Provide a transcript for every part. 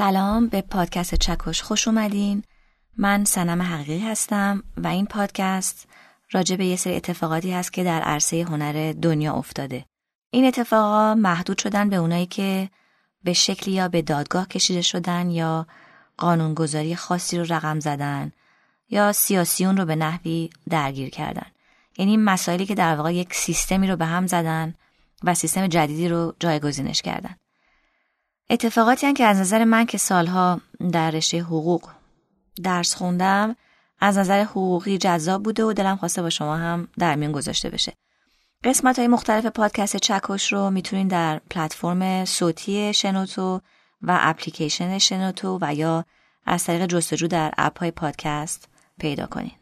سلام به پادکست چکش خوش اومدین. من سنم حقیقی هستم و این پادکست راجع به یه سری اتفاقاتی هست که در عرصه هنر دنیا افتاده. این اتفاقا محدود شدن به اونایی که به شکلی یا به دادگاه کشیده شدن یا قانونگذاری خاصی رو رقم زدن یا سیاسیون رو به نحوی درگیر کردن. یعنی مسائلی که در واقع یک سیستمی رو به هم زدن و سیستم جدیدی رو جایگزینش کردن. اتفاقاتی هم که از نظر من که سالها در رشته حقوق درس خوندم از نظر حقوقی جذاب بوده و دلم خواسته با شما هم در میون گذاشته بشه. قسمت های مختلف پادکست چکش رو می‌تونین در پلتفرم صوتی شنوتو و اپلیکیشن شنوتو و یا از طریق جستجو در اپ های پادکست پیدا کنین.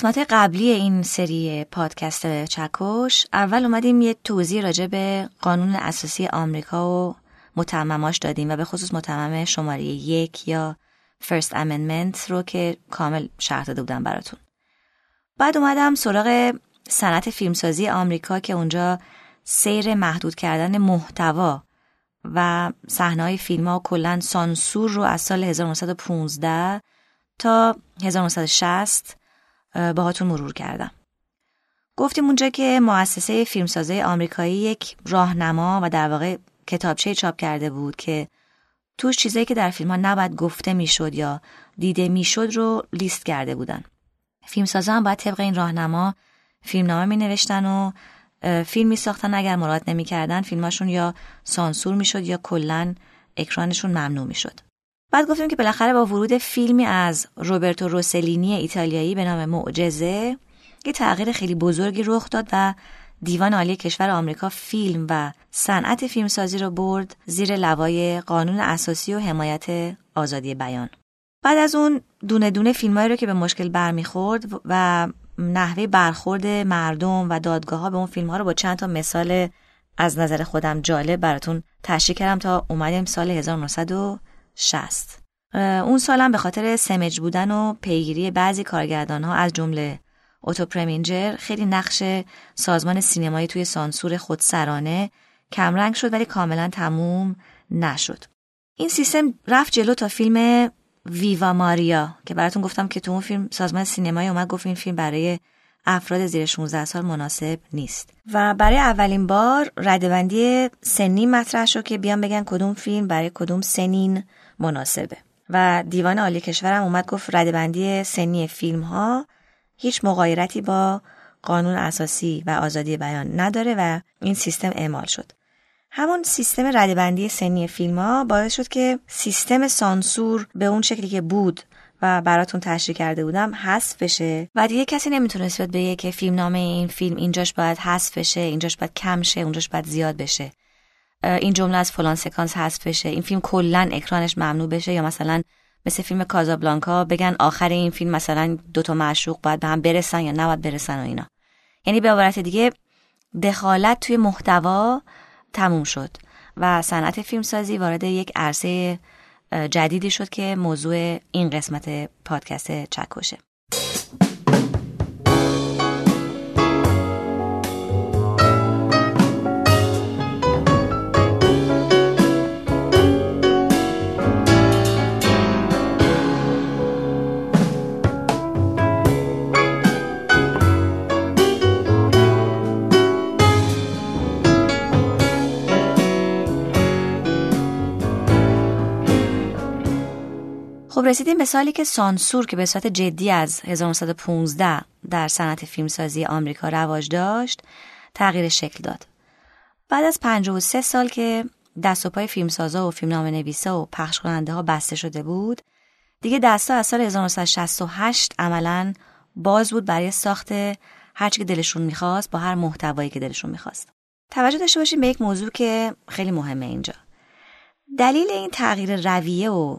قسمت قبلی این سری پادکست چکش اول اومدیم یه توضیح راجع به قانون اساسی آمریکا و متمماش دادیم و به خصوص متمم شماره یک یا First Amendment رو که کامل شرح داده بودم براتون. بعد اومدم سراغ صنعت فیلمسازی آمریکا که اونجا سیر محدود کردن محتوا و صحنه های فیلم ها کلا سانسور رو از سال 1915 تا 1960 باهاتون مرور کردم. گفتیم اونجا که مؤسسه فیلمسازی آمریکایی یک راهنما و در واقع کتابچه چاپ کرده بود که توش چیزایی که در فیلم ها نباید گفته می‌شد یا دیده می‌شد رو لیست کرده بودن. فیلمسازا هم باید طبق این راهنما فیلمنامه می نوشتن و فیلم می ساختن اگر مراد نمی کردن فیلماشون یا سانسور می شد یا کلا اکرانشون ممنوع می شد. بعد گفتیم که بالاخره با ورود فیلمی از روبرتو روسلینی ایتالیایی به نام معجزه یه تغییر خیلی بزرگی رخ داد و دیوان عالی کشور آمریکا فیلم و صنعت فیلمسازی رو برد زیر لوای قانون اساسی و حمایت آزادی بیان. بعد از اون دونه دونه فیلمایی رو که به مشکل برمیخورد و نحوه برخورد مردم و دادگاه ها به اون فیلم ها رو با چند تا مثال از نظر خودم جالب براتون تشریح کردم تا اومدیم سال 1900 60 اون سالم به خاطر سمج بودن و پیگیری بعضی کارگردان ها از جمله اوتو پرمینجر خیلی نقش سازمان سینمایی توی سانسور خودسرانه کمرنگ شد ولی کاملا تموم نشد. این سیستم رفت جلو تا فیلم ویوا ماریا که براتون گفتم که تو اون فیلم سازمان سینمایی اومد گفت این فیلم برای افراد زیر 16 سال مناسب نیست. و برای اولین بار ردبندی سنی مطرح شد که بیان بگن کدوم فیلم برای کدوم سنین مناسبه. و دیوان عالی کشورم اومد گفت ردبندی سنی فیلم ها هیچ مغایرتی با قانون اساسی و آزادی بیان نداره و این سیستم اعمال شد. همون سیستم ردبندی سنی فیلم ها باعث شد که سیستم سانسور به اون شکلی که بود و براتون تشریح کرده بودم حذف بشه. و دیگه کسی نمی‌تونست بیاد بگه که فیلم نامه این فیلم اینجاش باید حذف بشه اینجاش باید کم شه اونجاش باید زیاد بشه. این جمله از فلان سکانس حذف بشه. این فیلم کلا اکرانش ممنوع بشه یا مثلا مثل فیلم کازابلانکا بگن آخر این فیلم مثلا دو تا معشوق باید به هم برسن یا نباید برسن و اینا. یعنی به عبارت دیگه دخالت توی محتوا تموم شد و صنعت فیلمسازی وارد یک عرصه جدیدی شد که موضوع این قسمت پادکست چکشه. خب رسیدیم به سالی که سانسور که به صورت جدی از 1915 در صنعت فیلمسازی آمریکا رواج داشت تغییر شکل داد. بعد از 53 سال که دست و پای فیلمسازا و فیلمنامه نویسا و پخش کننده ها بسته شده بود دیگه دستا از سال 1968 عملا باز بود برای ساخت هرچی که دلشون می‌خواست با هر محتوایی که دلشون می‌خواست. توجه داشته باشیم به یک موضوع که خیلی مهمه اینجا. دلیل این تغییر رویه و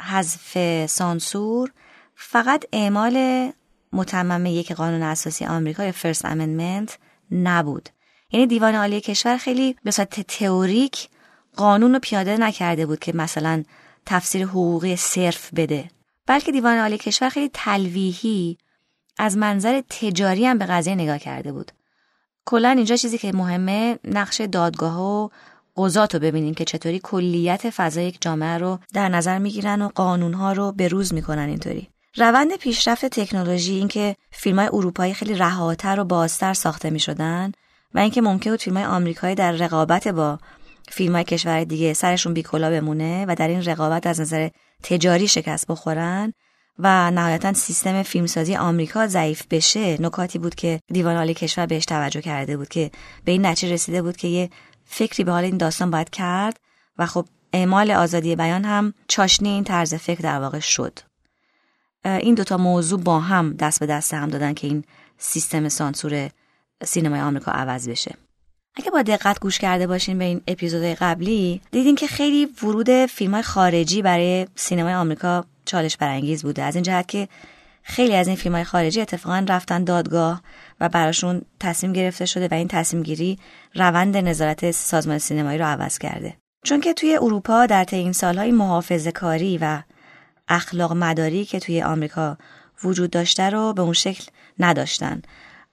حذف سانسور فقط اعمال متمم یک قانون اساسی آمریکا یا فرست امندمنت نبود. یعنی دیوان عالی کشور خیلی به صورت تئوریک قانون رو پیاده نکرده بود که مثلا تفسیر حقوقی صرف بده. بلکه دیوان عالی کشور خیلی تلویحی از منظر تجاری هم به قضیه نگاه کرده بود. کلا اینجا چیزی که مهمه نقش دادگاه و قضات رو ببینیم که چطوری کلیت فضای یک جامعه رو در نظر می‌گیرن و قانونها رو به روز می‌کنن اینطوری. روند پیشرفت تکنولوژی اینکه فیلم های اروپایی خیلی رهاتر و بازتر ساخته می شدن و اینکه ممکن بود فیلم های آمریکایی در رقابت با فیلم های کشور دیگه سرشون بیکلا بمونه و در این رقابت از نظر تجاری شکست بخورن و نهایتا سیستم فیلمسازی آمریکا ضعیف بشه. نکاتی بود که دیوان عالی کشور بهش توجه کرده بود که به این نتیجه رسیده بود که یه فکری به حال این داستان باید کرد و خب اعمال آزادی بیان هم چاشنی این طرز فکر در واقع شد. این دوتا موضوع با هم دست به دست هم دادن که این سیستم سانسور سینمای آمریکا عوض بشه. اگه با دقت گوش کرده باشین به این اپیزود قبلی دیدین که خیلی ورود فیلم خارجی برای سینمای آمریکا چالش برانگیز بوده. از این جهت که خیلی از این فیلم های خارجی اتفاقا رفتن دادگاه و براشون تصمیم گرفته شده و این تصمیم گیری روند نظارت سازمان سینمایی رو عوض کرده. چون که توی اروپا در طی این سالهای محافظه کاری و اخلاق مداری که توی آمریکا وجود داشته رو به اون شکل نداشتن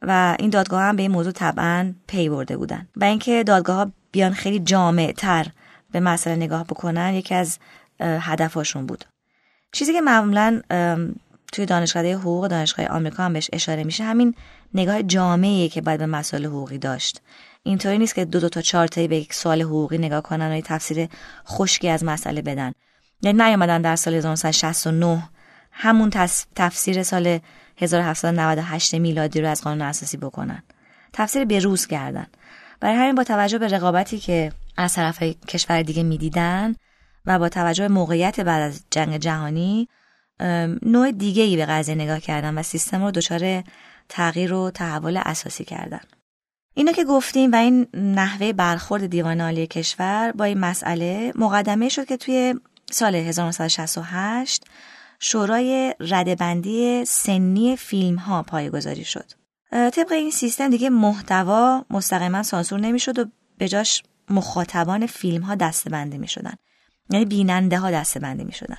و این دادگاه هم به این موضوع طبعا پی برده بودن. و اینکه دادگاه ها بیان خیلی جامع تر به مسئله نگاه بکنن یکی از هدفاشون بود. چیزی که معمولا توی دانشکده حقوق دانشگاه آمریکا هم بهش اشاره میشه همین نگاه جامعیه که باید به مسائل حقوقی داشت. اینطوری نیست که دو دو تا چهار تایی به یک سوال حقوقی نگاه کنن و یه تفسیر خشکی از مسئله بدن. یعنی نیومدن در سال 1969 همون تفسیر سال 1798 میلادی رو از قانون اساسی بکنن. تفسیر به روز کردن. برای همین با توجه به رقابتی که از طرف کشور دیگه می‌دیدن و با توجه به موقعیت بعد از جنگ جهانی نوع دیگه ای به قضیه نگاه کردن و سیستم رو دچار تغییر و تحول اساسی کردن اینا که گفتیم و این نحوه برخورد دیوان عالی کشور با این مسئله مقدمه شد که توی سال 1968 شورای ردبندی سنی فیلم ها پایگذاری شد. طبق این سیستم دیگه محتوا مستقیما سانسور نمی‌شد و به جاش مخاطبان فیلم ها دسته بندی می شدن. یعنی بیننده ها دسته بندی می شدن.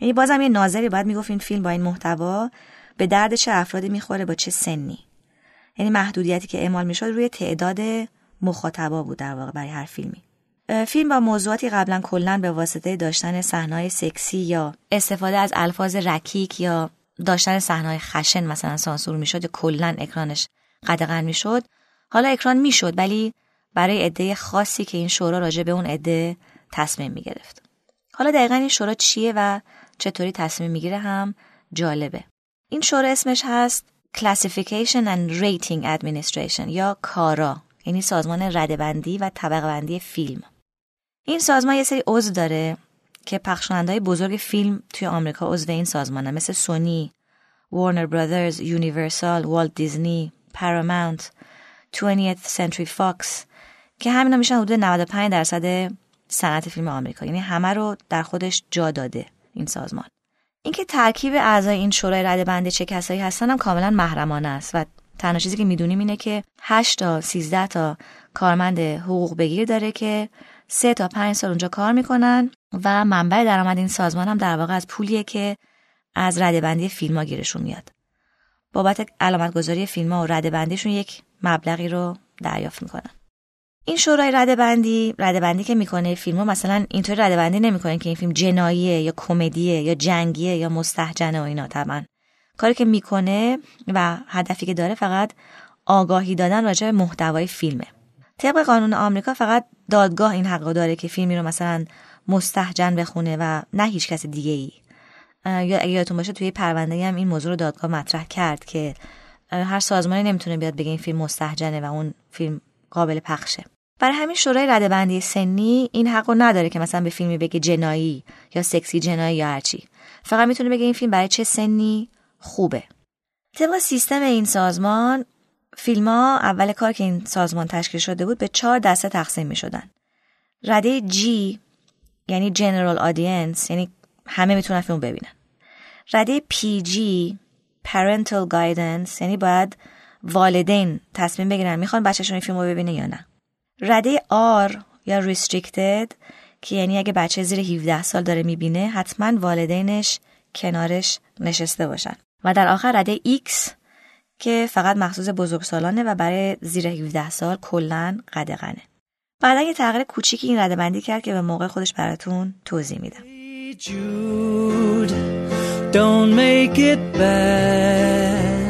یعنی بازم یه ناظری باید می‌گفت این فیلم با این محتوا به درد چه افرادی می‌خوره با چه سنی. یعنی محدودیتی که اعمال می‌شد روی تعداد مخاطبا بود در واقع برای هر فیلمی. فیلم با موضوعاتی قبلا کلا به واسطه داشتن صحنه‌های سکسی یا استفاده از الفاظ رکیک یا داشتن صحنه‌های خشن مثلا سانسور می‌شد یا کلا اکرانش قدغن می‌شد حالا اکران می‌شد ولی برای عده خاصی که این شورا راجع به اون عده تصمیم می‌گرفت حالا دقیقا این شورا چیه و چطوری تصمیم می‌گیره هم جالبه این شورا اسمش هست Classification and Rating Administration یا کارا یعنی سازمان ردبندی و طبقه بندی فیلم. این سازمان یه سری عضو داره که پخشانندهای بزرگ فیلم توی آمریکا عضو این سازمانه مثل سونی، وارنر برادرز، یونیورسال، والت دیزنی، پاراماونت، 20th Century Fox که همینا میشن حدود 95 درصد صنعت فیلم آمریکا. یعنی همه رو در خودش جا داده این سازمان. اینکه ترکیب اعضای این شورای رده بنده چه کسایی هستن هم کاملا محرمانه است و تنها چیزی که می‌دونیم اینه که 8 تا 13 تا کارمند حقوق بگیر داره که سه تا پنج سال اونجا کار می‌کنن و منبع درآمد این سازمان هم در واقع از پولیه که از ردبندی فیلم ها گیرشون میاد. بابت علامت گذاری فیلم ها و ردبندیشون یک مبلغی رو دریافت می‌کنن. این شورای ردبندی ردبندی که می‌کنه فیلم ها مثلا اینطور ردبندی نمی‌کنه که این فیلم جناییه یا کمدیه یا جنگیه یا مستحجنه و اینا طبعا. کاری که می‌کنه و هدفی که داره فقط آگاهی دادن راجع به محتوای فیلمه. طبق قانون آمریکا فقط دادگاه این حق داره که فیلمی رو مثلا مستحجن بخونه و نه هیچ کس دیگه ای یا اگه یادتون باشه توی پرونده هم این موضوع رو دادگاه مطرح کرد که هر سازمانی نمی‌تونه بیاد بگه این فیلم مستحجنه و اون فیلم قابل پخشه برای همین شورای ردبندی سنی این حق رو نداره که مثلا به فیلمی بگه جنایی یا سکسی جنایی یا هرچی فقط می‌تونه بگه این فیلم برای چه سنی خوبه طبق سیستم این سازمان فیلم ها اول کار که این سازمان تشکیل شده بود به چهار دسته تقسیم می شدن. رده G یعنی General Audience یعنی همه می‌تونن فیلم ببینن. رده جی parental guidance یعنی باید والدین تصمیم بگیرن می‌خوان بچهشون این فیلم رو ببینه یا نه. رده R یا restricted که یعنی اگه بچه زیر 17 سال داره می‌بینه حتما والدینش کنارش نشسته باشن. و در آخر رده X که فقط مخصوص بزرگسالانه و برای زیر 17 سال کلا قدغنه. بعدا یه تغییر کوچیکی این رده بندی کرد که به موقع خودش براتون توضیح میدم don't make it bad.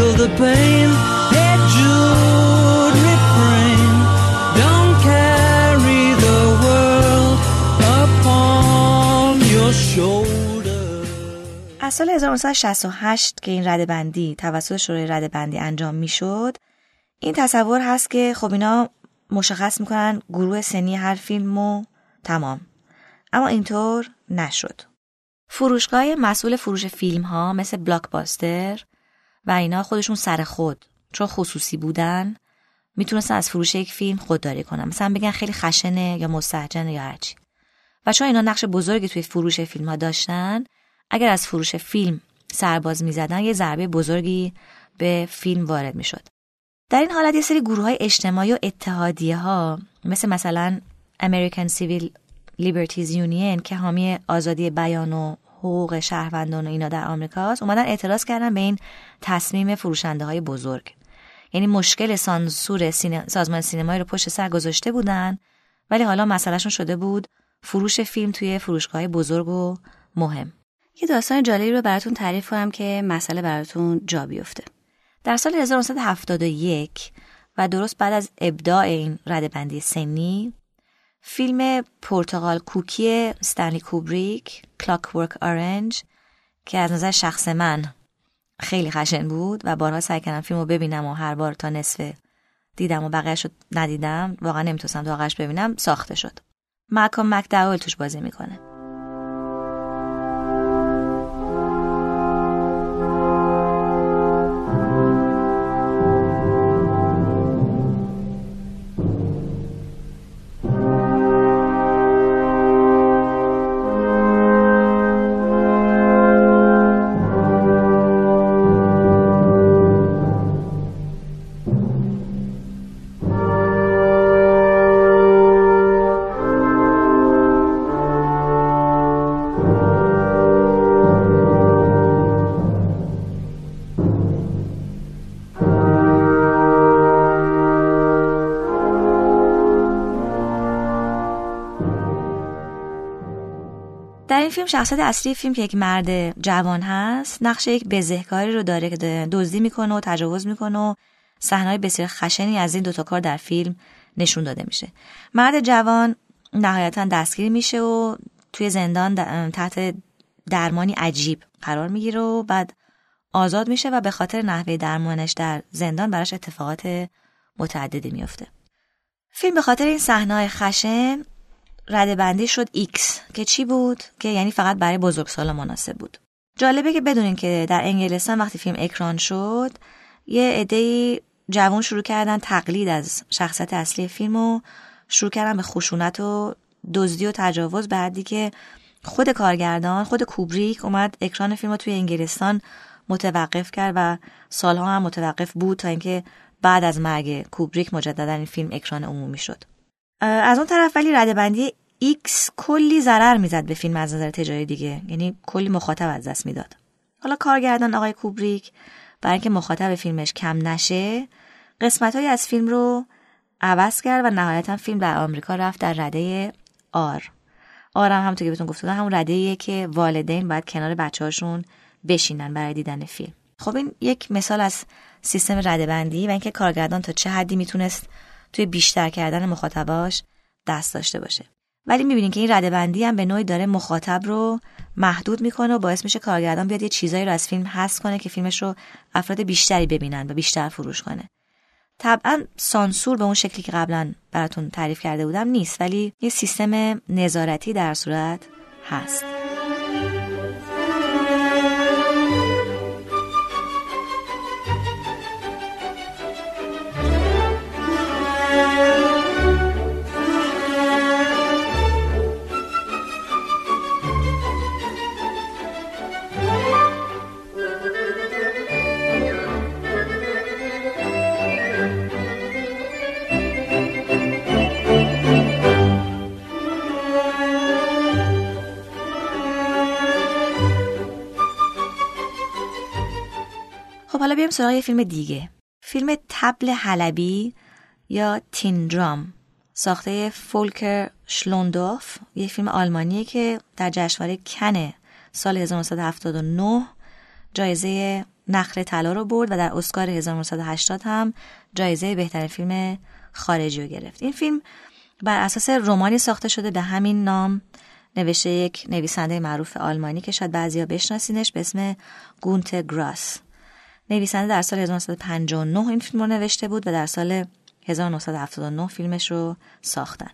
feel the pain, hey Jude, refrain. Don't carry the world upon your shoulder. از سال 1968 که این رده بندی توسط شورای رده بندی انجام می‌شد این تصور هست که خب اینا مشخص می‌کنن گروه سنی هر فیلم و تمام اما اینطور نشد فروشگاه مسئول فروش فیلم ها مثل بلاکباستر و اینا خودشون سر خود. چون خصوصی بودن می‌تونستن از فروش یک فیلم خودداری کنن. مثلا بگن خیلی خشنه یا مستحجنه یا هرچی و چون اینا نقش بزرگی توی فروش فیلم ها داشتن اگر از فروش فیلم سرباز می‌زدن یه ضربه بزرگی به فیلم وارد می‌شد. در این حالت یه سری گروه های اجتماعی و اتحادیه ها مثل مثلا American Civil Liberties Union که حامی آزادی بیان و حقوق شهروندان و اینا در آمریکاست اومدن اعتراض کردن به این تصمیم فروشنده های بزرگ. یعنی مشکل سانسور سینما، سازمان سینمایی رو پشت سر گذاشته بودن ولی حالا مسئلهشون شده بود فروش فیلم توی فروشگاه بزرگ و مهم. یه داستان جالبی رو براتون تعریف کنم که مسئله براتون جا بیفته. در سال 1971 و درست بعد از ابداع این ردبندی سنی فیلم پرتغال کوکی استنلی کوبریک کلاک ورک آرنج که از نظر شخص من خیلی خشن بود و بارها سعی کردم فیلم رو ببینم و هر بار تا نصف دیدم و بقیهش رو ندیدم واقعا نمی‌تونستم تا ببینم ساخته شد. مکام مکداول توش بازی می‌کنه. فیلم شخصیت اصلی فیلم که یک مرد جوان هست نقش یک بزهکاری رو داره که دزدی می‌کنه و تجاوز می‌کنه و صحنه‌های بسیار خشنی از این دوتا کار در فیلم نشون داده میشه. مرد جوان نهایتا دستگیر میشه و توی زندان تحت درمانی عجیب قرار می‌گیره و بعد آزاد میشه و به خاطر نحوه درمانش در زندان براش اتفاقات متعددی میفته فیلم به خاطر این صحنه‌های خشن رده بندی شد X که چی بود؟ که یعنی فقط برای بزرگسالا مناسب بود. جالبه که بدونین که در انگلستان وقتی فیلم اکران شد یه عده جوان شروع کردن تقلید از شخصیت اصلی فیلم و شروع کردن به خشونت و دزدی و تجاوز. بعدی که خود کارگردان خود کوبریک اومد اکران فیلم رو توی انگلستان متوقف کرد و سالها هم متوقف بود تا اینکه بعد از مرگ کوبریک مجددا این فیلم اکران عمومی شد. از اون طرف ولی ردبندی X کلی ضرر می‌زد به فیلم از نظر تجاری دیگه. یعنی کلی مخاطب از دست می‌داد. حالا کارگردان آقای کوبریک برای اینکه مخاطب فیلمش کم نشه قسمت های از فیلم رو عوض کرد و نهایتا فیلم در آمریکا رفت در رده آر. آرم هم تو که بهتون گفتم همون رده که والدین باید کنار بچه‌هاشون بشینن برای دیدن فیلم. خب این یک مثال از سیستم رده بندی و اینکه کارگردان تا چه حدی می‌تونست توی بیشتر کردن مخاطباش دست داشته باشه. ولی می‌بینین که این رده بندی هم به نوعی داره مخاطب رو محدود می‌کنه و باعث میشه کارگردان بیاد یه چیزایی رو از فیلم حذف کنه که فیلمش رو افراد بیشتری ببینن و بیشتر فروش کنه. طبعا سانسور به اون شکلی که قبلا براتون تعریف کرده بودم نیست ولی یه سیستم نظارتی در صورت هست. حالا بیایم سراغ یه فیلم دیگه. فیلم تبل حلبی یا تیندرام ساخته فولکر شلوندوف یه فیلم آلمانیه که در جشنواره کن سال 1979 جایزه نخل طلا رو برد و در اسکار 1980 هم جایزه بهترین فیلم خارجی رو گرفت. این فیلم بر اساس رومانی ساخته شده به همین نام. نوشته یک نویسنده معروف آلمانی که شاید بعضیا بشناسینش به اسم گونت گراس. نویسنده در سال 1959 این فیلم رو نوشته بود و در سال 1979 فیلمش رو ساختن.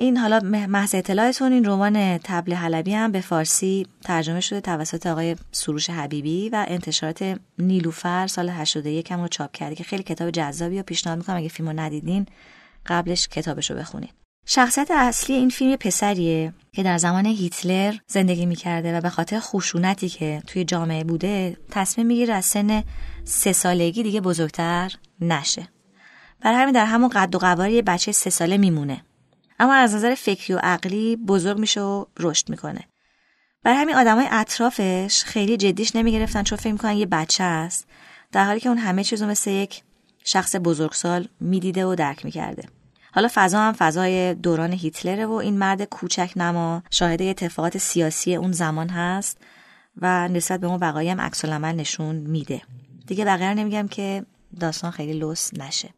این حالا محض اطلاعتون این رمان تبل حلبی هم به فارسی ترجمه شده توسط آقای سروش حبیبی و انتشارات نیلوفر سال 81 هم رو چاپ کرده که خیلی کتاب جذابی و پیشنهاد می‌کنم اگه فیلم رو ندیدین قبلش کتابش رو بخونین. شخصیت اصلی این فیلم پسریه که در زمان هیتلر زندگی می‌کرده و به خاطر خشونتی که توی جامعه بوده تصمیم می‌گیره از سن سه سالگی دیگه بزرگتر نشه. برای همین در همون قد و قواری یه بچه سه ساله میمونه. اما از نظر فکری و عقلی بزرگ میشه و رشد می‌کنه. برای همین آدمای اطرافش خیلی جدیش نمی‌گرفتن چون فکر می‌کنن یه بچه است در حالی که اون همه چیزو مثل یک شخص بزرگسال می‌دیده و درک می‌کرده. حالا فضا هم فضای دوران هیتلره و این مرد کوچک نما شاهد اتفاقات سیاسی اون زمان هست و نسبت به اون وقایع هم عکس نشون میده. دیگه بقیه نمیگم که داستان خیلی لوس نشه.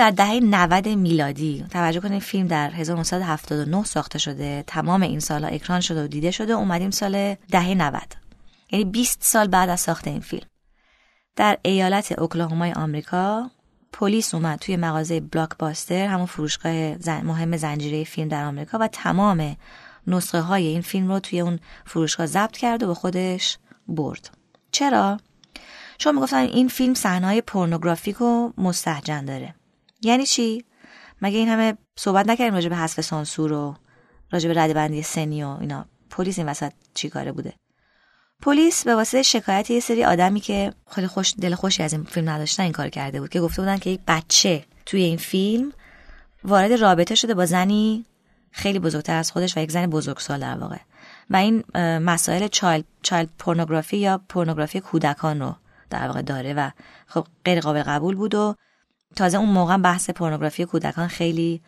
در دهه 90 میلادی. توجه کنید فیلم در 1979 ساخته شده. تمام این سالها اکران شده و دیده شده. اومدیم سال دهه 90 یعنی 20 سال بعد از ساخت این فیلم. در ایالت اوکلاهومای آمریکا پلیس اومد توی مغازه بلاک باستر همون فروشگاه مهم زنجیره فیلم در آمریکا و تمام نسخه های این فیلم رو توی اون فروشگاه ضبط کرد و به خودش برد. چرا؟ چون می‌گفتن این فیلم صحنه‌های پورنوگرافیک و مستحجن داره. یعنی چی؟ مگه این همه صحبت نکردیم راجع به حذف سانسور و راجع به ردبندی سنی و اینا؟ پلیس این وسط چی کاره بوده؟ پلیس به واسطه شکایت یه سری آدمی که خیلی خوش دل خوشی از این فیلم نداشتن این کار کرده بود که گفته بودن که یک بچه توی این فیلم وارد رابطه شده با زنی خیلی بزرگتر از خودش و یک زن بزرگسال در واقع. و این مسائل چایلد, چایلد پورنوگرافی یا پورنوگرافی کودکان رو در واقع داره و خب غیر قابل قبول بود و تازه اون موقع بحث پورنوگرافی کودکان خیلی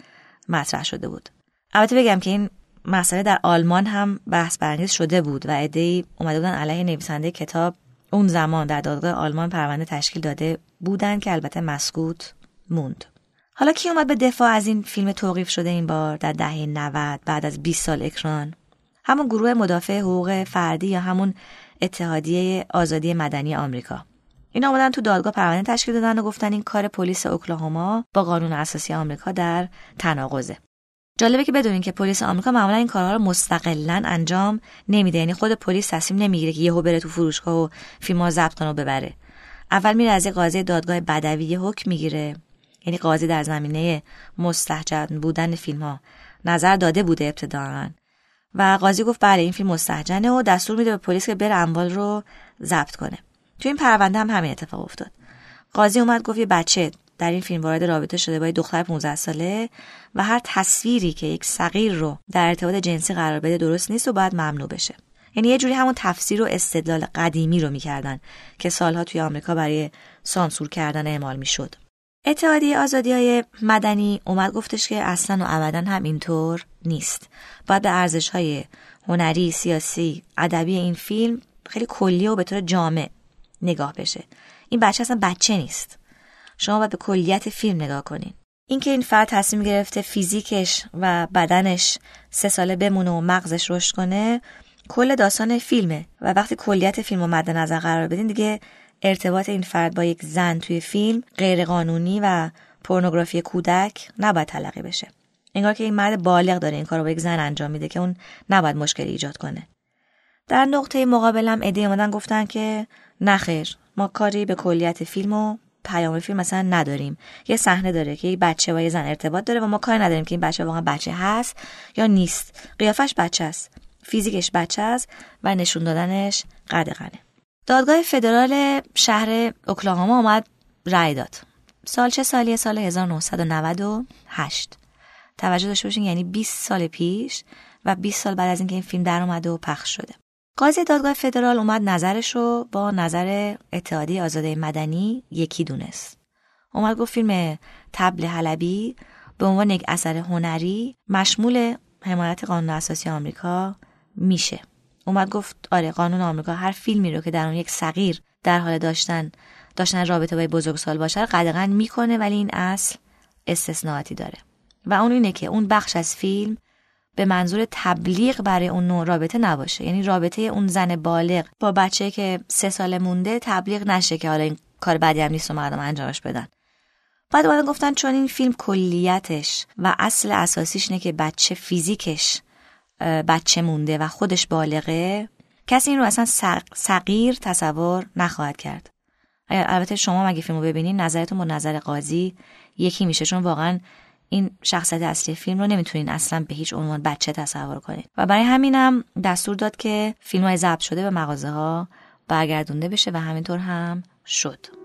مطرح شده بود. البته بگم که این مسئله در آلمان هم بحث برانگیز شده بود و عدهای اومده بودن علیه نویسنده کتاب اون زمان در دادگاه آلمان پرونده تشکیل داده بودن که البته مسکوت موند. حالا کی اومد به دفاع از این فیلم توقیف شده این بار در دهه 90 بعد از 20 سال اکران؟ همون گروه مدافع حقوق فردی یا همون اتحادیه آزادی مدنی آمریکا. اینا آمدن تو دادگاه پرونده تشکیل دادن و گفتن این کار پلیس اوکلاهوما با قانون اساسی آمریکا در تناقضه. جالبه که بدونین که پلیس آمریکا معمولا این کارها رو مستقلا انجام نمیده. یعنی خود پلیس تصمیم نمی‌گیره که یهو بره تو فروشگاه و فیلم‌ها ضبط کنه و ببره. اول میره از قاضی دادگاه بدوی حکم می‌گیره. یعنی قاضی در زمینه مستحجن بودن فیلم ها. نظر داده بوده ابتداعا و قاضی گفت بله این فیلم مستحجنه و دستور میده به پلیس که بره اموال رو ضبط کنه. تو این پرونده هم همین اتفاق افتاد. قاضی اومد گفت یه بچه در این فیلم وارد رابطه شده با دختر 15 ساله و هر تصویری که یک صغیر رو در ارتباط جنسی قرار بده درست نیست و باید ممنوع بشه. یعنی یه جوری همون تفسیر و استدلال قدیمی رو می‌کردن که سالها توی آمریکا برای سانسور کردن اعمال می‌شد. اتحادیه آزادی های مدنی اومد گفتش که اصلا و ابدا هم اینطور نیست. باید به ارزش های هنری سیاسی ادبی این فیلم خیلی کلی و به طور جامع نگاه بشه. این بچه اصلا بچه نیست. شما باید به کلیت فیلم نگاه کنین. اینکه این فرد تصمیم گرفته فیزیکش و بدنش سه ساله بمونه و مغزش رشد کنه کل داستان فیلمه. و وقتی کلیت فیلم رو مد نظر قرار بدین دیگه ارتباط این فرد با یک زن توی فیلم غیرقانونی و پورنوگرافی کودک نباید تلقی بشه. انگار که این مرد بالغ داره این کار رو با یک زن انجام میده که اون نباید مشکلی ایجاد کنه. در نقطه مقابلم ایده اومدن گفتن که نخیر ما کاری به کلیت فیلم و پیام فیلم مثلا نداریم. یه صحنه داره که یه بچه با یه زن ارتباط داره و ما کاری نداریم که این بچه واقعا بچه هست یا نیست. قیافش بچه است. فیزیکش بچه است و نشون دادنش قدغنه دادگاه فدرال شهر اوکلاهاما آمد رأی داد. سال چه سالیه؟ سال 1998 توجه داشته باشین یعنی 20 سال پیش و 20 سال بعد از اینکه این فیلم در اومده و پخش شده. قاضی دادگاه فدرال اومد نظرش رو با نظر اتحادیه آزاده مدنی یکی دونست. اومد گفت فیلم تبل حلبی به عنوان یک اثر هنری مشمول حمایت قانون اساسی آمریکا میشه. اومد گفت آره قانون آمریکا هر فیلمی رو که در اون یک صغیر در حال داشتن داشتن رابطه با بزرگسال باشه قدغن می‌کنه ولی این اصل استثناءاتی داره. و اون اینه که اون بخش از فیلم به منظور تبلیغ برای اون نوع رابطه نباشه. یعنی رابطه اون زن بالغ با بچه که سه ساله مونده تبلیغ نشه که حالا این کار بدی هم نیست و مردم انجامش بدن. بعد اومدن گفتن چون این فیلم کلیتش و اصل اساسیش نه که بچه فیزیکش بچه مونده و خودش بالغه کسی این رو اصلا صغیر تصور نخواهد کرد. البته شما مگه فیلمو ببینین؟ نظرتون با نظر قاضی یکی میشه. چون واقعا این شخصیت اصلی فیلم رو نمی‌تونین اصلا به هیچ عنوان بچه تصور کنید و برای همینم دستور داد که فیلم های ضبط شده به مغازه ها برگردونده بشه و همینطور هم شد.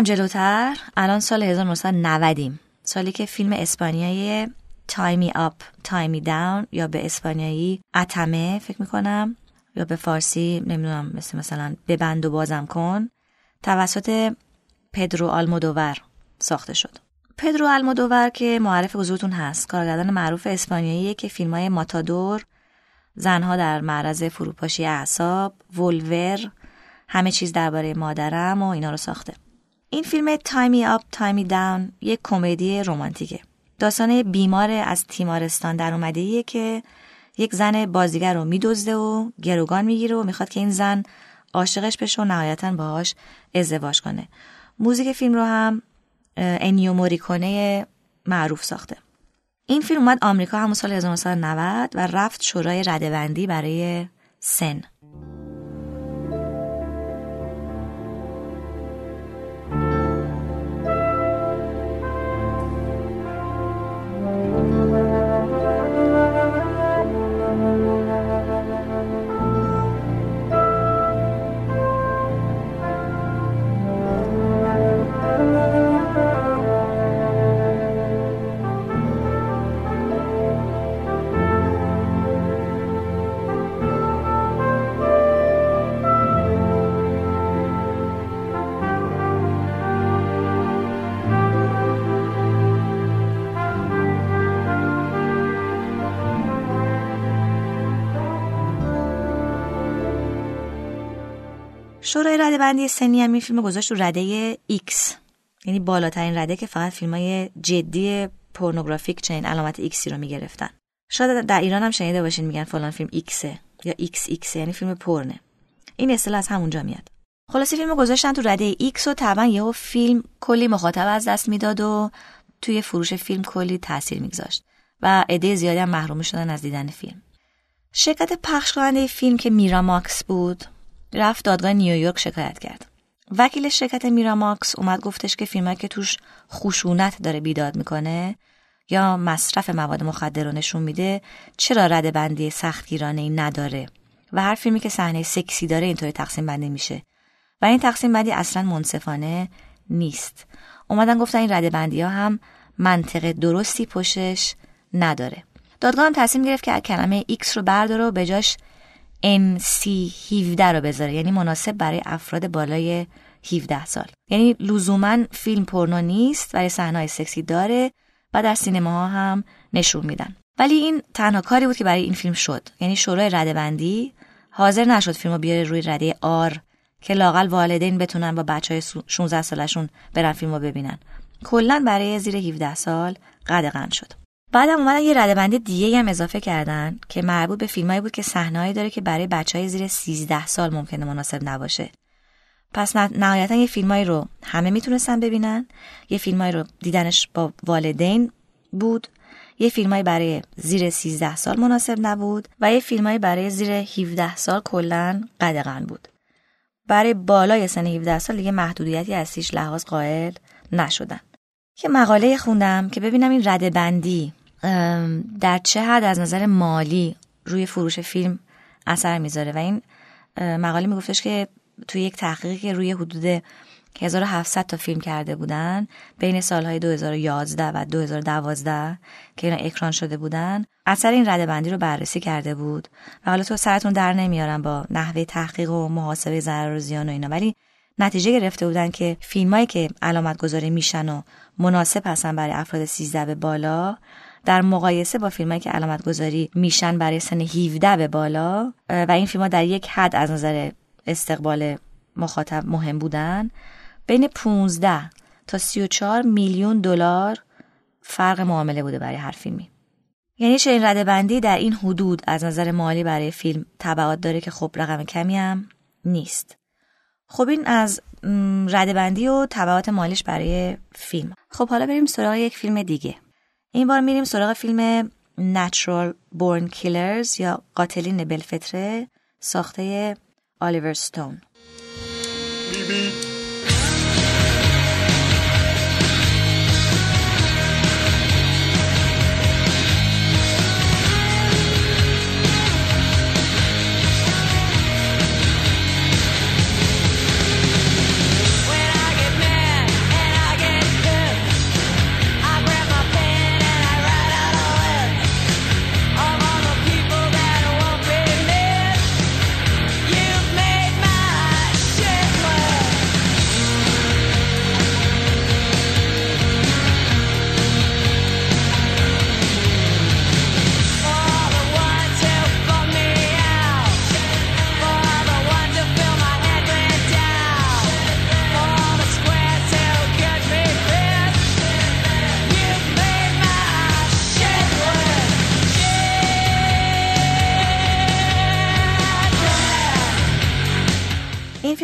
یکم جلوتر. الان سال 1990 سالی که فیلم اسپانیایی تایمی آپ تایمی داون یا به اسپانیایی اتمه فکر می‌کنم یا به فارسی نمی‌دونم مثل مثلا ببند و بازم کن. توسط پدرو آلمودوور ساخته شد. پدرو آلمودوور که معرف حضورتون هست کارگردان معروف اسپانیایی که فیلم های ماتادور زنها در معرض فروپاشی اعصاب ولور همه چیز درباره مادرم و اینا رو ساخته. این فیلم Tie Me Up Tie Me Down یک کمدی رمانتیکه. داستان بیمار از تیمارستان در اومده که یک زن بازیگر رو میدزده و گروگان می‌گیره و می‌خواد که این زن عاشقش بشه و نهایتا باهاش ازدواج کنه. موزیک فیلم رو هم انیو موریکونه معروف ساخته. این فیلم اومد آمریکا همون سال 1990 و رفت شورای ردبندی برای سن. شورای رده بندی سنی هم این فیلم گذاشت رو رده X یعنی بالاترین رده که فقط فیلم های جدی پورنوگرافیک چنین علامت X ی رو می‌گرفتن. شاید در ایران هم شنیده باشین میگن فلان فیلم ایکسه یا ایکس ایکس یعنی فیلم پورنه. این اصطلاح از همونجا میاد. خلاصه فیلم گذاشتن تو رده X و طبعا یهو فیلم کلی مخاطب از دست می‌داد و توی فروش فیلم کلی تاثیر میگذاشت و عده زیادی هم محروم شدن از دیدن فیلم. شرکت پخش کننده فیلم که میراماکس بود رفت دادگاه نیویورک شکایت کرد. وکیل شرکت میراماکس اومد گفتش که فیلمایی که توش خشونت داره بیداد می‌کنه یا مصرف مواد مخدر رو نشون میده چرا رد بندی سختگیرانه ای نداره؟ و هر فیلمی که صحنه سکسی داره اینطوری تقسیم بندی میشه. و این تقسیم بندی اصلا منصفانه نیست. اومدن گفتن این رد بندی ها هم منطق درستی پشتش نداره. دادگاه هم تصمیم گرفت که کلمه X رو برداره و به جاش MC17 رو بذاره. یعنی مناسب برای افراد بالای 17 سال. یعنی لزوما فیلم پرنو نیست برای صحنه‌های سکسی داره و در سینما ها هم نشون میدن. ولی این تنها کاری بود که برای این فیلم شد. یعنی شورای ردبندی حاضر نشد فیلمو بیاره روی رده آر که لاقل والدین بتونن با بچهای 16 سالشون برن فیلم رو ببینن. کلا برای زیر 17 سال قدغن شد. بعدم اومدن یه رده بندی دیگه هم اضافه کردن که مربوط به فیلمایی بود که صحنه‌ای داره که برای بچه های زیر 13 سال ممکنه مناسب نباشه. پس نهایتا یه فیلمایی رو همه می‌تونستن ببینن. یه فیلمایی رو دیدنش با والدین بود. یه فیلمایی برای زیر 13 سال مناسب نبود و یه فیلمایی برای زیر 17 سال کلا قدغن بود. برای بالای سن 17 سال دیگه محدودیتی از لحاظ قائل نشدن. یه مقاله خوندم که ببینم این رده بندی در چه حد از نظر مالی روی فروش فیلم اثر می‌ذاره؟ و این مقاله میگفتش که توی یک تحقیقی که روی حدود 1700 تا فیلم کرده بودن بین سالهای 2011 و 2012 که اینا اکران شده بودن اثر این رده بندی رو بررسی کرده بود. و حالا تو سرتون در نمیارم با نحوه تحقیق و محاسبه ضرر و زیان و اینا ولی نتیجه گرفته بودن که فیلمایی که علامت گذاری میشن و مناسب هستن برای افراد 13 به بالا در مقایسه با فیلمایی که علامت گذاری میشن برای سن 17 به بالا و این فیلم ها در یک حد از نظر استقبال مخاطب مهم بودن. بین 15 تا 34 میلیون دلار فرق معامله بوده برای هر فیلمی. یعنی چنین رده بندی در این حدود از نظر مالی برای فیلم تبعات داره که خب رقم کمی هم نیست. خب این از رده بندی و تبعات مالیش برای فیلم. خب حالا بریم سراغ یک فیلم دیگه. این بار میریم سراغ فیلم Natural Born Killers یا قاتلین بلفتره ساخته آلیور ستون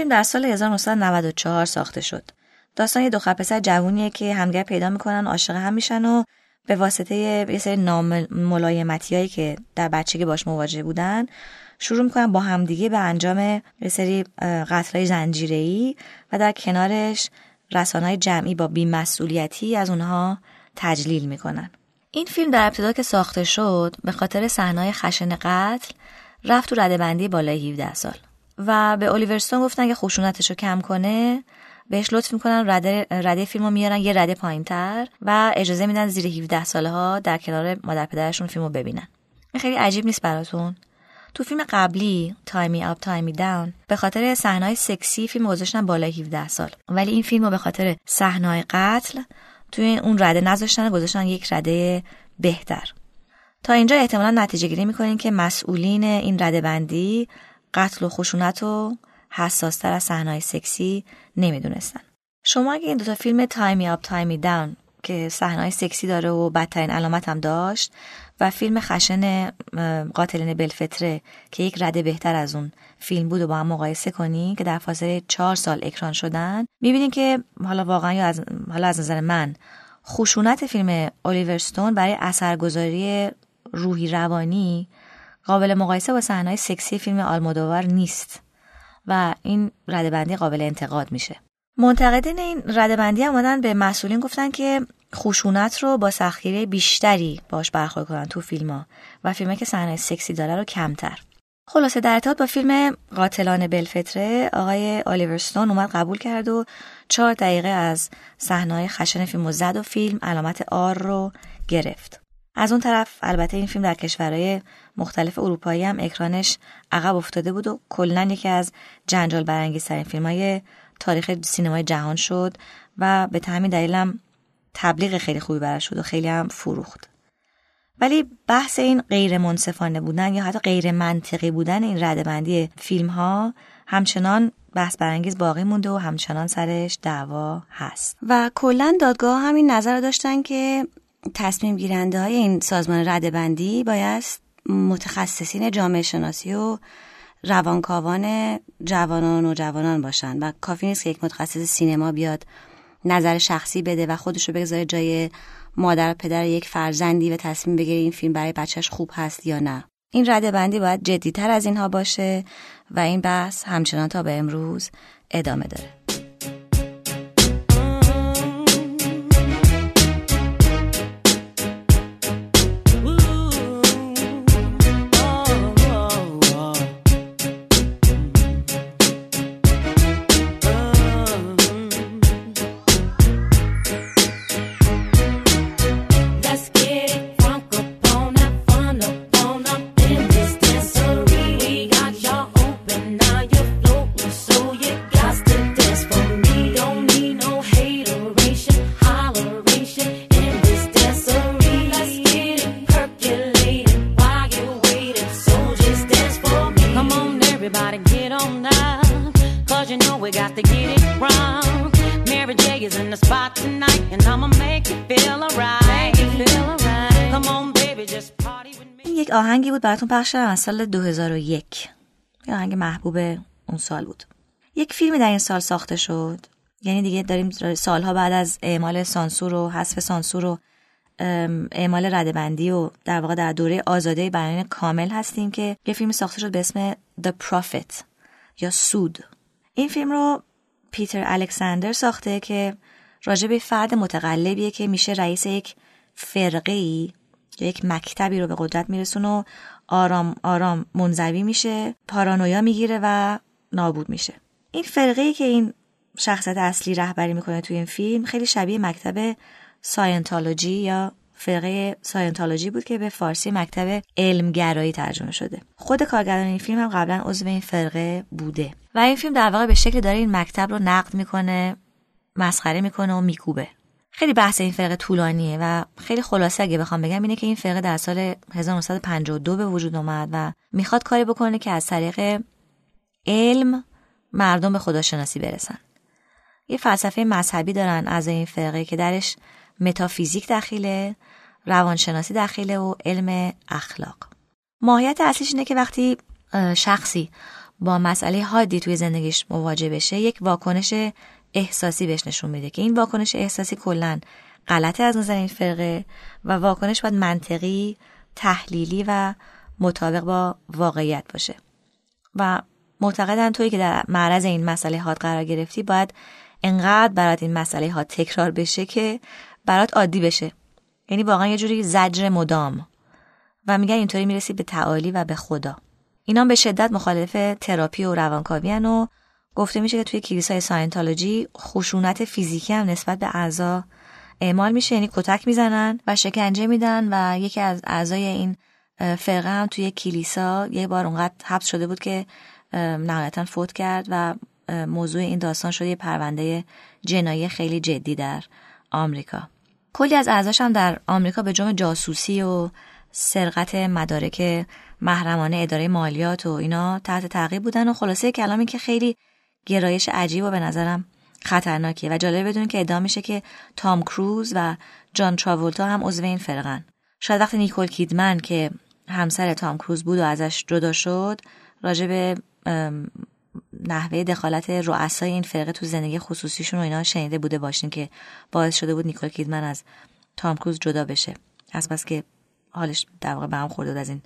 فیلم در سال 1994 ساخته شد. داستان یه دو پسر جوونیه که همگر پیدا می‌کنن عاشق هم میشن و به واسطه یه سری ناملایمتی که در بچگی باش مواجه بودن شروع می‌کنن با همدیگه به انجام یه سری قتلای زنجیره‌ای و در کنارش رسانهای جمعی با بیمسئولیتی از اونها تجلیل می‌کنن. این فیلم در ابتدا که ساخته شد به خاطر صحنه‌های خشن قتل رفت تو رده بندی بالای 17 سال. و به الیورستون گفتن که خشونتش رو کم کنه. بهش لطف می‌کنن رده, رده فیلم رو میارن یه رده پایین تر و اجازه میدن زیر 17 ساله ها در کنار مادر پدرشون فیلم رو ببینن. این خیلی عجیب نیست براتون. تو فیلم قبلی تایمی آپ تایمی داون به خاطر صحنه‌های سکسی فیلم گذاشتن بالای 17 سال. ولی این فیلم رو به خاطر صحنه‌های قتل توی اون رده نذاشتن گذاشتن یک رده بهتر. تا اینجا احتمالا نتیجه گیری می‌کنین که مسئولین این رده بندی قتل و خشونت رو حساستر از صحنه‌های سکسی نمی‌دونستن. شما اگه این دوتا فیلم تایمی آپ تایمی داون که صحنه‌های سکسی داره و بدترین علامت هم داشت و فیلم خشن قاتلین بلفتره که یک رده بهتر از اون فیلم بود و با هم مقایسه کنی که در فاصله چهار سال اکران شدن می‌بینین که حالا واقعا یا از حالا از نظر من خشونت فیلم الیورستون برای اثرگذاری روحی روانی قابل مقایسه با صحنه‌های سکسی فیلم آلمودوار نیست و این ردبندی قابل انتقاد میشه. منتقدین این ردبندی آمدن به مسئولین گفتن که خشونت رو با سختگیری بیشتری باش برخورد کنن تو فیلم ها و فیلم که صحنه سکسی داره رو کمتر. خلاصه در ارتباط با فیلم قاتلان بلفتره آقای آلیورستون اومد قبول کرد و چهار دقیقه از صحنه‌های خشن فیلم و زد و فیلم علامت آر رو گرفت. از اون طرف البته این فیلم در کشورهای مختلف اروپایی هم اکرانش عقب افتاده بود و کلا یکی از جنجال برانگیزترین فیلم های تاریخ سینمای جهان شد و به همین دلیلم تبلیغ خیلی خوبی براش شد و خیلی هم فروخت. ولی بحث این غیر منصفانه بودن یا حتی غیر منطقی بودن این ردبندی فیلم ها همچنان بحث برانگیز باقی مونده و همچنان سرش دعوا هست. و کلا دادگاه همین نظر داشتن که تصمیم گیرنده های این سازمان ردبندی باید متخصصین جامعه شناسی و روانکاوان جوانان و جوانان باشن و کافی نیست که یک متخصص سینما بیاد نظر شخصی بده و خودشو بگذاره جای مادر و پدر یک فرزندی و تصمیم بگیره این فیلم برای بچهش خوب هست یا نه. این رده بندی باید جدیتر از اینها باشه و این بحث همچنان تا به امروز ادامه داره. براتون پخش از سال 2001 یه آهنگ محبوب اون سال بود. یک فیلمی در این سال ساخته شد. یعنی دیگه داریم سالها بعد از اعمال سانسور و حذف سانسور و اعمال ردبندی و در واقع در دوره آزاده بیان کامل هستیم که یه فیلم ساخته شد به اسم The Prophet یا سود. این فیلم رو پیتر الکساندر ساخته که راجع به فرد متقلبیه که میشه رئیس یک فرقه ای یا یک مکتبی رو به قدرت میرسونه و آرام آرام منزوی میشه پارانویا می‌گیره و نابود میشه. این فرقه ای که این شخصیت اصلی رهبری می‌کنه توی این فیلم خیلی شبیه مکتب ساینتولوژی یا فرقه ساینتولوژی بود که به فارسی مکتب علمگرایی ترجمه شده. خود کارگردان این فیلم هم قبلا عضو این فرقه بوده. و این فیلم در واقع به شکل داره این مکتب رو نقد می‌کنه مسخره می‌کنه و میکوبه. خیلی بحث این فرقه طولانیه و خیلی خلاصه اگه بخوام بگم اینه که این فرقه در سال 1952 به وجود اومد و می‌خواد کاری بکنه که از طریق علم مردم به خداشناسی برسن. یه فلسفه مذهبی دارن از این فرقه که درش متافیزیک داخله روانشناسی داخله و علم اخلاق. ماهیت اصلیش اینه که وقتی شخصی با مسئله حادی توی زندگیش مواجه بشه یک واکنش احساسی بهش نشون میده که این واکنش احساسی کلا غلطه از نظر این فرقه و واکنش باید منطقی تحلیلی و مطابق با واقعیت باشه. و معتقدن توی که در معرض این مسئله حاد قرار گرفتی باید انقدر برات این مسئله ها تکرار بشه که برات عادی بشه. یعنی واقعا یه جوری زجر مدام. و میگن اینطوری می‌رسی به تعالی و به خدا. اینا به شدت مخالف تراپی و روانکاوی و گفته میشه که توی کلیسای ساینتولوژی خشونت فیزیکی هم نسبت به اعضا اعمال میشه. یعنی کتک می‌زنن و شکنجه میدن و یکی از اعضای این فرقه هم توی کلیسا یه بار اونقدر حبس شده بود که نهایتا فوت کرد و موضوع این داستان شده یه پرونده جنایی خیلی جدی در آمریکا. کلی از اعضاش هم در آمریکا به جرم جاسوسی و سرقت مدارک محرمانه اداره مالیات و اینا تحت تعقیب بودن و خلاصه کلامی که خیلی گرایش عجیب و به نظرم خطرناکیه و جالب بدون که ادعا میشه که تام کروز و جان تراولتا هم عضو این فرقن. شاید وقتی نیکول کیدمن که همسر تام کروز بود و ازش جدا شد راجع به نحوه دخالت رؤسای این فرقه تو زندگی خصوصیشون و اینا شنیده بوده باشین که باعث شده بود نیکول کیدمن از تام کروز جدا بشه. از بس که حالش در واقع به هم خورده از این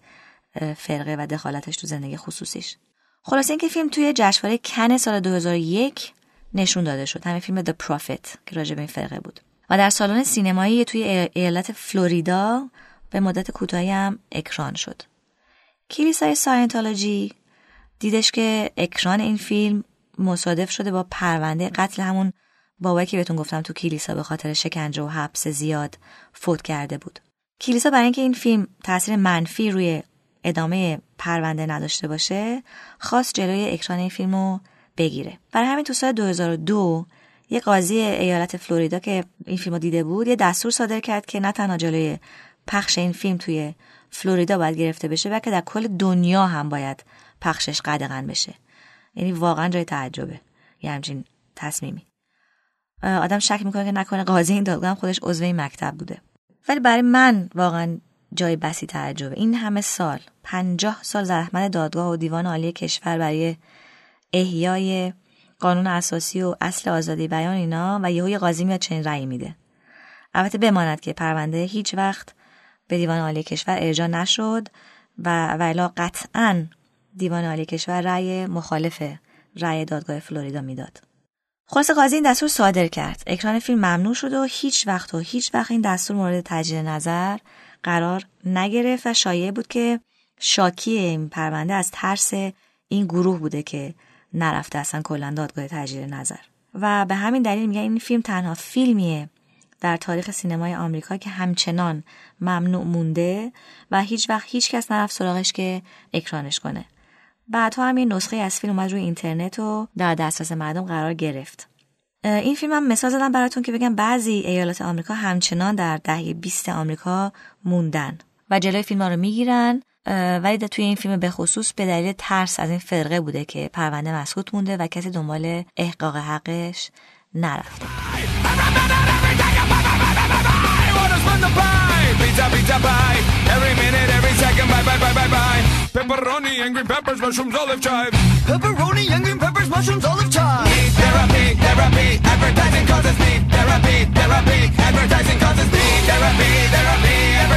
فرقه و دخالتش تو زندگی خصوصیش. خلاصه اینکه فیلم توی جشنواره کن سال 2001 نشون داده شد. همین فیلم The Prophet که راجع به این فرقه بود. و در سالن سینمایی توی ایالت فلوریدا به مدت کوتاهی هم اکران شد. کلیسای ساینتولوژی دیدش که اکران این فیلم مصادف شده با پرونده قتل همون بابایی که بهتون گفتم تو کلیسا به خاطر شکنجه و حبس زیاد فوت کرده بود. کلیسا برای اینکه این فیلم تاثیر منفی روی ادامه پرونده نداشته باشه خواست جلوی اکران این فیلم رو بگیره. برای همین تو سال 2002 یه قاضی ایالت فلوریدا که این فیلم رو دیده بود یه دستور صادر کرد که نه تنها جلوی پخش این فیلم توی فلوریدا باید گرفته بشه بلکه در کل دنیا هم باید پخشش قدغن بشه. یعنی واقعا جای تعجبه. یه همچین تصمیمی. آدم شک می‌کنه که نکنه قاضی این دادگاه خودش عضو این مکتب بوده. ولی برای من واقعا جای بسی تعجبه. این همه سال پنجاه سال زحمت دادگاه و دیوان عالی کشور برای احیای قانون اساسی و اصل آزادی بیان اینا و یهو قاضی میاد چنین رأی میده. البته بماند که پرونده هیچ وقت به دیوان عالی کشور ارجاع نشد و ولا قطعا دیوان عالی کشور رأی مخالف رأی دادگاه فلوریدا می‌داد. خلاص قاضی این دستور صادر کرد. اکران فیلم ممنوع شد و هیچ وقت و هیچ وقت این دستور مورد تجدید نظر قرار نگرفت و شایع بود که شاکی این پرونده از ترس این گروه بوده که نرفته اصلا کلا دادگاه تجدید نظر. و به همین دلیل میگن این فیلم تنها فیلمیه در تاریخ سینمای آمریکا که همچنان ممنوع مونده و هیچ وقت هیچ کس نرفت سراغش که اکرانش کنه. بعدها هم این نسخه از فیلم اومد روی اینترنت و در دسترس مردم قرار گرفت. این فیلم هم مثال زدم براتون که بگم بعضی ایالات آمریکا همچنان در دهه 20 آمریکا موندن و جلوی فیلم ها رو می‌گیرن ولی توی این فیلم به خصوص به دلیل ترس از این فرقه بوده که پرونده مسکوت مونده و کسی دنبال احقاق حقش نرفته pizza, pizza pie. Every minute, every second, bye, bye, bye, bye, bye. Pepperoni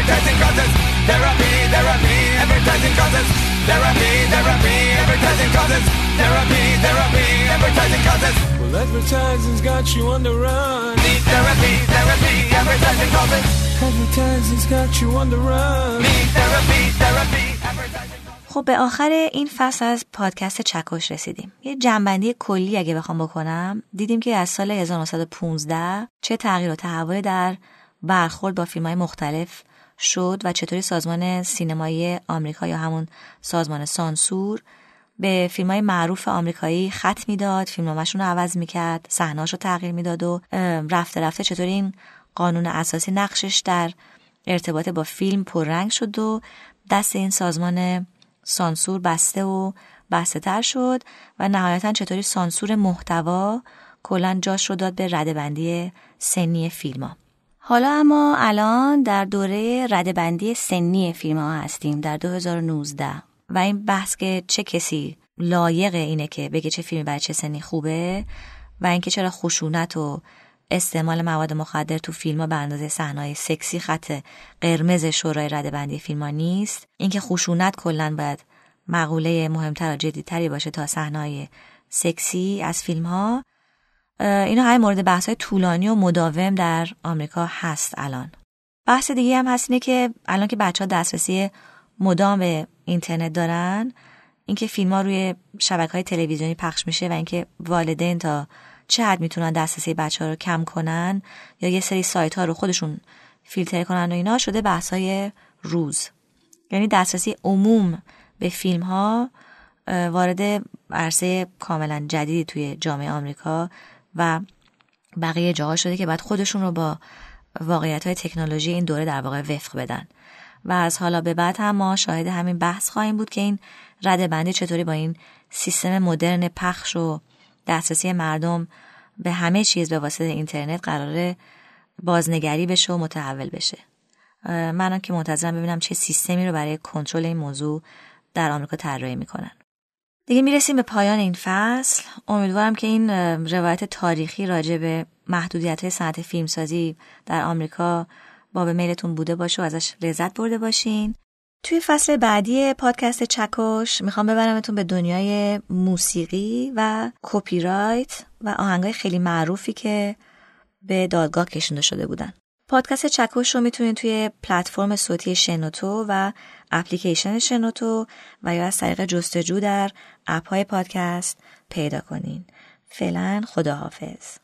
chive. Need therapy, therapy, advertising causes need therapy, therapy, advertising causes need therapy, therapy, advertising causes therapy, therapy, advertising causes therapy, therapy, advertising causes therapy, therapy, advertising causes. Well, advertising's got you on the run. Need therapy, therapy, advertising causes. خب به آخر این فصل از پادکست چکش رسیدیم یه جنبندی کلی اگه بخوام بکنم دیدیم که از سال 1915 چه تغییر و تحول در برخورد با فیلم های مختلف شد و چطوری سازمان سینمایی آمریکا یا همون سازمان سانسور به فیلم های معروف آمریکایی خط می‌داد فیلمنامهشون رو عوض می‌کرد صحنه‌هاش رو تغییر می‌داد و رفته رفته چطوری این قانون اساسی نقشش در ارتباط با فیلم پررنگ شد و دست این سازمان سانسور بسته و بسته تر شد و نهایتا چطوری سانسور محتوا کلا جاش رو داد به ردبندی سنی فیلم ها. حالا اما الان در دوره ردبندی سنی فیلم ها هستیم در 2019 و این بحث که چه کسی لایق اینه که بگه چه فیلمی برای چه سنی خوبه و اینکه چرا خشونت و استعمال مواد مخدر تو فیلم ها به اندازه صحنه‌های سکسی خط قرمز شورای ردبندی فیلم ها نیست. اینکه خشونت کلا باید مقوله مهمتر و جدیتری باشه تا صحنه‌های سکسی از فیلم ها. اینا های مورد بحث های طولانی و مداوم در آمریکا هست الان. بحث دیگه هم هست اینه که الان که بچه ها دسترسی مدام به اینترنت دارن اینکه فیلم ها روی شبکه های تلویزیونی پخش میشه و اینکه والدین تا چه حد می‌تونن دسترسی بچه ها رو کم کنن یا یه سری سایت ها رو خودشون فیلتر کنن و اینا شده بحث های روز. یعنی دسترسی عموم به فیلم ها وارد عرصه کاملا جدیدی توی جامعه آمریکا و بقیه جاها شده که بعد خودشون رو با واقعیت های تکنولوژی این دوره در واقع وفق بدن. و از حالا به بعد هم ما شاهد همین بحث خواهیم بود که این رده بندی چطوری با این سیستم مدرن پخش و دسترسی مردم به همه چیز به واسطه اینترنت قراره بازنگری بشه و متحول بشه. منم که منتظرم ببینم چه سیستمی رو برای کنترل این موضوع در آمریکا طراحی می‌کنن. دیگه می‌رسیم به پایان این فصل امیدوارم که این روایت تاریخی راجع به محدودیت صنعت فیلمسازی در آمریکا با به میلتون بوده باشه و ازش لذت برده باشین توی فصل بعدی پادکست چکش می‌خوام ببرمتون به دنیای موسیقی و کپی رایت و آهنگای خیلی معروفی که به دادگاه کشونده شده بودن. پادکست چکش رو می‌تونید توی پلتفرم صوتی شنوتو و اپلیکیشن شنوتو و یا از طریق جستجو در اپ های پادکست پیدا کنین. فعلا خداحافظ.